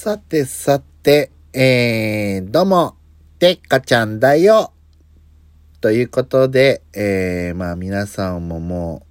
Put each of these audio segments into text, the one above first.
さてさて、えー、どうも、てっかちゃんだよ。ということで、えー、まあ皆さんもも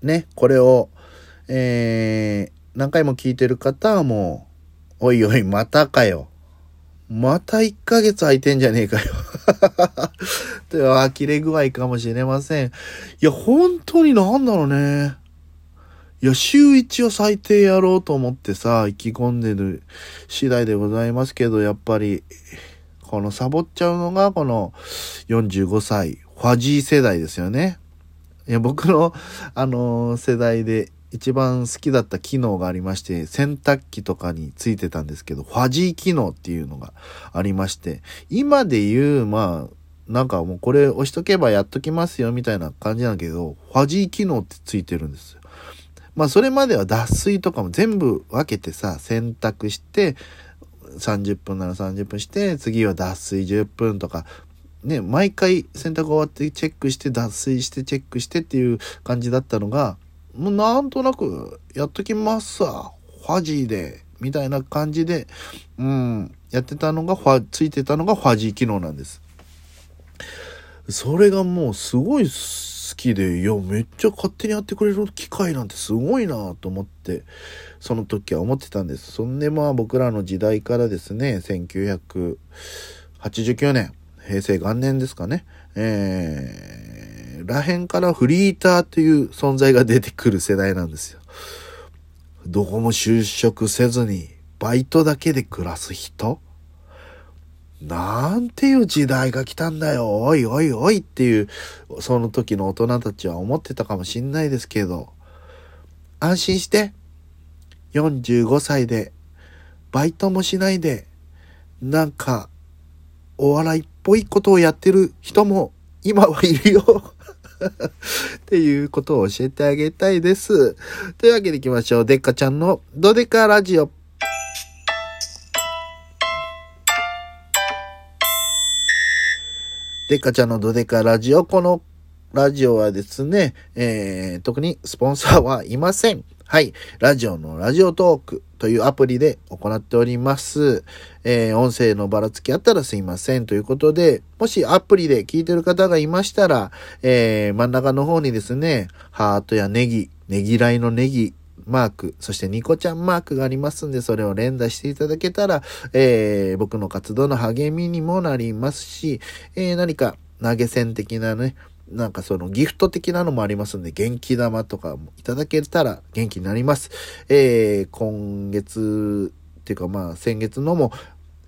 う、ね、これを、えー、何回も聞いてる方はもう、おいおい、またかよ。また1ヶ月空いてんじゃねえかよ。という呆れ具合かもしれません。いや、本当になんだろうね。いや、週1を最低やろうと思ってさ、意気込んでる次第でございますけど、やっぱり、このサボっちゃうのが、この45歳、ファジー世代ですよね。いや、僕の、あのー、世代で一番好きだった機能がありまして、洗濯機とかについてたんですけど、ファジー機能っていうのがありまして、今で言う、まあ、なんかもうこれ押しとけばやっときますよみたいな感じなんだけど、ファジー機能ってついてるんです。まあそれまでは脱水とかも全部分けてさ、洗濯して、30分なら30分して、次は脱水10分とか、ね、毎回洗濯終わってチェックして脱水してチェックしてっていう感じだったのが、もうなんとなくやっときますわ。ファジーで。みたいな感じで、うん、やってたのが、ファ、ついてたのがファジー機能なんです。それがもうすごいきで、いや、めっちゃ勝手にやってくれる機械なんてすごいなと思って、その時は思ってたんです。そんでまあ僕らの時代からですね、1989年、平成元年ですかね、えー、らへんからフリーターという存在が出てくる世代なんですよ。どこも就職せずに、バイトだけで暮らす人なんていう時代が来たんだよ、おいおいおいっていう、その時の大人たちは思ってたかもしんないですけど、安心して、45歳で、バイトもしないで、なんか、お笑いっぽいことをやってる人も今はいるよ っていうことを教えてあげたいです。というわけで行きましょう。でっかちゃんのドデカラジオ。デカちゃんのドデカラジオ。このラジオはですね、えー、特にスポンサーはいません。はい。ラジオのラジオトークというアプリで行っております。えー、音声のばらつきあったらすいません。ということで、もしアプリで聞いてる方がいましたら、えー、真ん中の方にですね、ハートやネギ、ネギらいのネギ、マーク、そしてニコちゃんマークがありますんで、それを連打していただけたら、えー、僕の活動の励みにもなりますし、えー、何か投げ銭的なね、なんかそのギフト的なのもありますんで、元気玉とかもいただけたら元気になります。えー、今月っていうかまあ先月のも、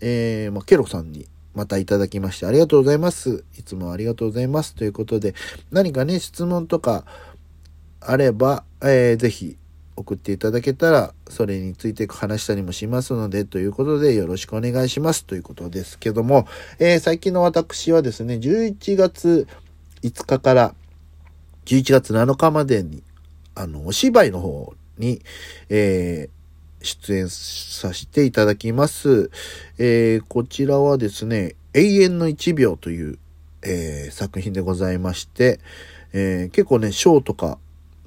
えー、まあ、ケロさんにまたいただきましてありがとうございます。いつもありがとうございます。ということで、何かね、質問とかあれば、えー、ぜひ送っていただけたら、それについて話したりもしますので、ということでよろしくお願いしますということですけども、えー、最近の私はですね、11月5日から11月7日までに、あの、お芝居の方に、えー、出演させていただきます。えー、こちらはですね、永遠の1秒という、えー、作品でございまして、えー、結構ね、賞とか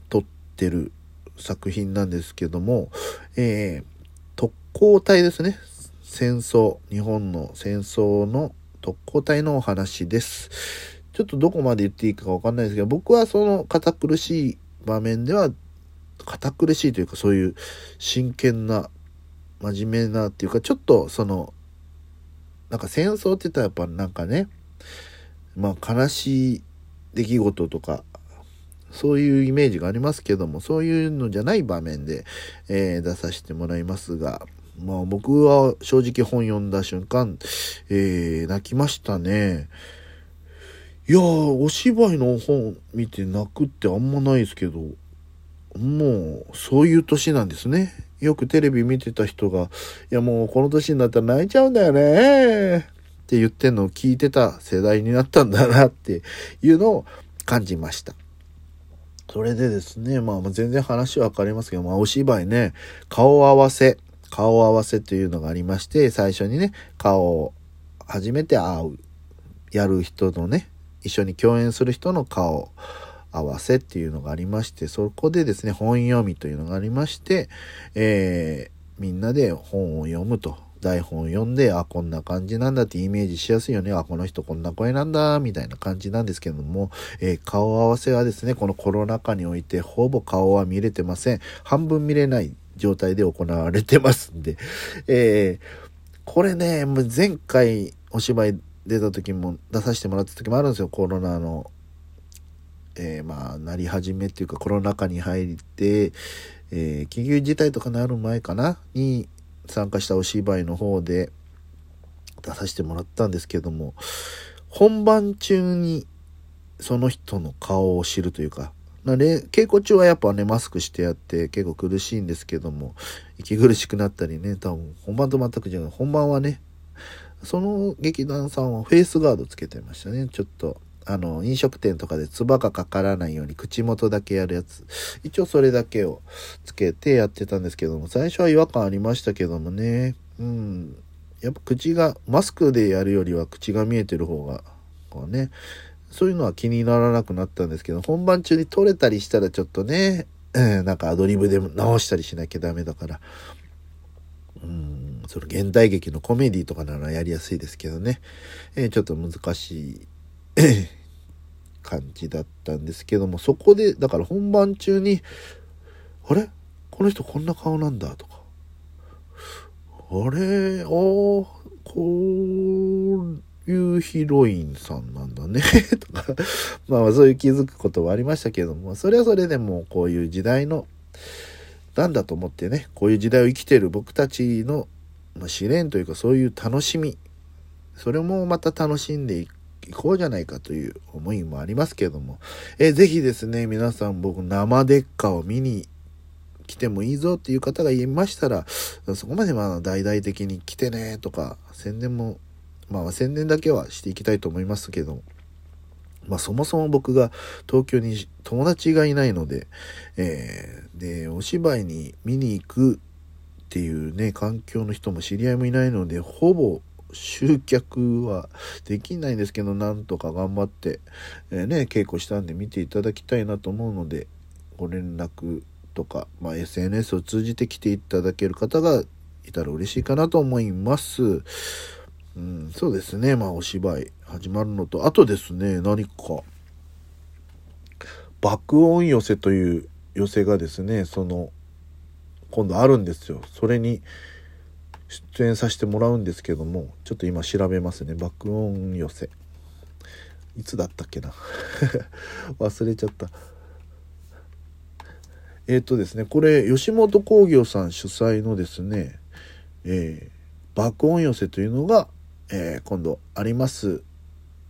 取ってる作品なんですけども、えー、特攻隊ですね。戦争、日本の戦争の特攻隊のお話です。ちょっとどこまで言っていいかわかんないですけど、僕はその堅苦しい場面では、堅苦しいというかそういう真剣な、真面目なっていうか、ちょっとその、なんか戦争って言ったらやっぱなんかね、まあ悲しい出来事とかそういうイメージがありますけども、そういうのじゃない場面で、えー、出させてもらいますが、まあ僕は正直本読んだ瞬間、えー、泣きましたね。いやー、お芝居の本見て泣くってあんまないですけど、もうそういう年なんですね。よくテレビ見てた人が、いやもうこの年になったら泣いちゃうんだよねって言ってんのを聞いてた世代になったんだなっていうのを感じました。それでですね、まあ全然話はわかりますけど、まあお芝居ね、顔合わせ、顔合わせというのがありまして、最初にね、顔を初めて会う、やる人のね、一緒に共演する人の顔合わせっていうのがありまして、そこでですね、本読みというのがありまして、えー、みんなで本を読むと。台本読んで、あ、こんな感じなんだってイメージしやすいよね。あ、この人こんな声なんだ、みたいな感じなんですけども、えー、顔合わせはですね、このコロナ禍においてほぼ顔は見れてません。半分見れない状態で行われてますんで、えー、これね、もう前回お芝居出た時も出させてもらった時もあるんですよ、コロナの。えー、まあ、なり始めっていうかコロナ禍に入って、えー、緊急事態とかなる前かな？に参加したお芝居の方で出させてもらったんですけども、本番中にその人の顔を知るというか、な稽古中はやっぱね、マスクしてやって結構苦しいんですけども、息苦しくなったりね、多分本番と全く違う。本番はね、その劇団さんはフェイスガードつけてましたね。ちょっと、あの、飲食店とかで唾がかからないように口元だけやるやつ。一応それだけをつけてやってたんですけども、最初は違和感ありましたけどもね。うん。やっぱ口が、マスクでやるよりは口が見えてる方が、こうね、そういうのは気にならなくなったんですけど、本番中に撮れたりしたらちょっとね、えー、なんかアドリブで直したりしなきゃダメだから、うん、その現代劇のコメディとかならやりやすいですけどね、えー、ちょっと難しい感じだったんですけども、そこで、だから本番中に、あれ？この人こんな顔なんだとか、あれ？あ、こう、いうヒロインさんなんだね。とか。まあそういう気づくことはありましたけども、それはそれでもこういう時代の、なんだと思ってね、こういう時代を生きてる僕たちの、ま、試練というかそういう楽しみ、それもまた楽しんでい行こうじゃないかという思いもありますけども、えー、ぜひですね、皆さん僕生デッカを見に来てもいいぞっていう方がいましたら、そこまでまあ大々的に来てねとか、宣伝もまあ宣伝だけはしていきたいと思いますけど、まあそもそも僕が東京に友達がいないので、えー、で、お芝居に見に行くっていうね、環境の人も知り合いもいないので、ほぼ集客はできないんですけど、なんとか頑張って、えー、ね、稽古したんで見ていただきたいなと思うので、ご連絡とか、まあ、SNS を通じて来ていただける方がいたら嬉しいかなと思います。うん、そうですね。まあ、お芝居始まるのと、あとですね、何か、爆音寄せという寄せがですね、その、今度あるんですよ。それに出演させてもらうんですけども、ちょっと今調べますね。爆音寄せ。いつだったっけな 忘れちゃった。えっ、ー、とですね、これ、吉本興業さん主催のですね、えー、爆音寄せというのが、えー、今度あります。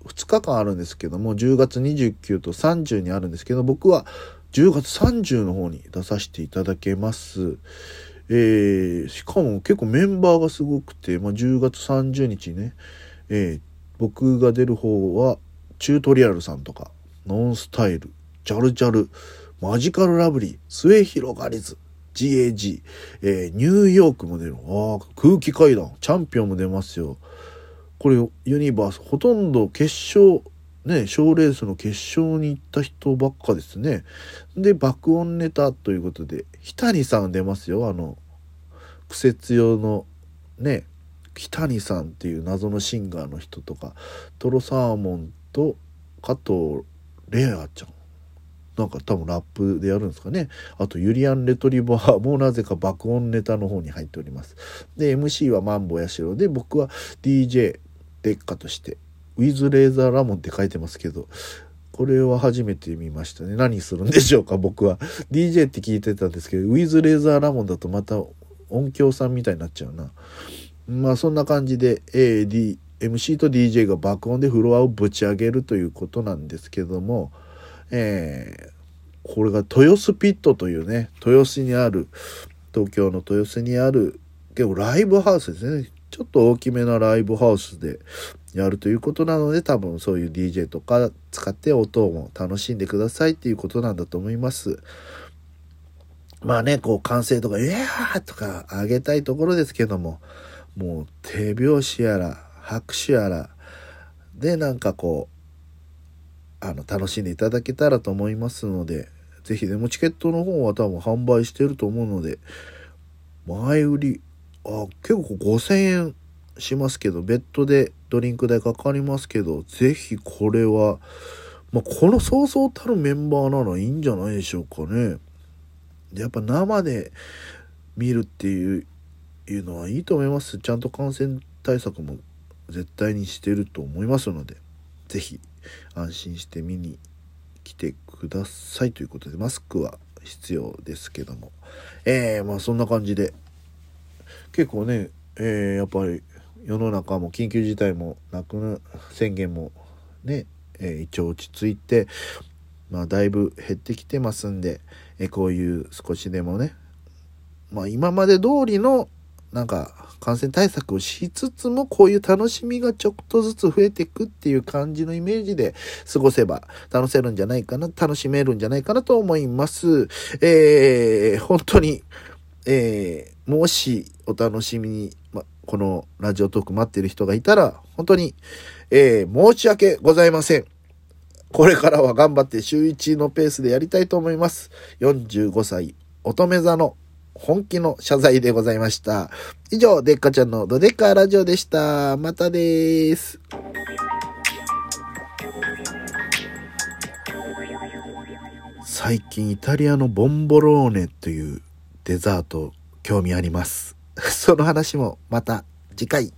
2日間あるんですけども、10月29と30にあるんですけど、僕は10月30の方に出させていただけます。えー、しかも結構メンバーがすごくて、まあ、10月30日ね、えー、僕が出る方は、チュートリアルさんとか、ノンスタイル、ジャルジャル、マジカルラブリー、末広がりず、GAG、えー、ニューヨークも出る。ああ、空気階段、チャンピオンも出ますよ。これユニバースほとんど決勝ね賞レースの決勝に行った人ばっかですねで爆音ネタということで日谷さん出ますよあの苦節用のね日谷さんっていう謎のシンガーの人とかトロサーモンと加藤レアちゃんなんか多分ラップでやるんですかね。あとユリアン・レトリバーもなぜか爆音ネタの方に入っております。で、MC はマンボヤシロで、僕は DJ デッカとして、ウィズ・レーザー・ラモンって書いてますけど、これは初めて見ましたね。何するんでしょうか、僕は。DJ って聞いてたんですけど、ウィズ・レーザー・ラモンだとまた音響さんみたいになっちゃうな。まあそんな感じで AD、MC と DJ が爆音でフロアをぶち上げるということなんですけども、えー、これが豊洲ピットというね、豊洲にある、東京の豊洲にある、結構ライブハウスですね。ちょっと大きめなライブハウスでやるということなので多分そういう DJ とか使って音も楽しんでくださいっていうことなんだと思います。まあね、こう歓声とか、いやーとか上げたいところですけども、もう手拍子やら拍手やらでなんかこう、あの、楽しんでいただけたらと思いますので、是非でもチケットの方は多分販売してると思うので、前売りあ結構5000円しますけど、ベッドでドリンク代かかりますけど、ぜひこれは、まあ、このそうそうたるメンバーならいいんじゃないでしょうかね。やっぱ生で見るっていういうのはいいと思います。ちゃんと感染対策も絶対にしてると思いますので、是非安心して見に来てくださいということで、マスクは必要ですけども。えー、まあそんな感じで、結構ね、えー、やっぱり世の中も緊急事態もなく宣言もね、えー、一応落ち着いて、まあ、だいぶ減ってきてますんで、えー、こういう少しでもね、まあ、今まで通りのなんか感染対策をしつつもこういう楽しみがちょっとずつ増えていくっていう感じのイメージで過ごせば楽せるんじゃないかな、楽しめるんじゃないかなと思います。えー、本当に、えー、もしお楽しみに、ま、このラジオトーク待ってる人がいたら、本当に、えー、申し訳ございません。これからは頑張って週1のペースでやりたいと思います。45歳、乙女座の本気の謝罪でございました。以上、デッカちゃんのドデッカラジオでした。またです。最近イタリアのボンボローネというデザート興味あります。その話もまた次回。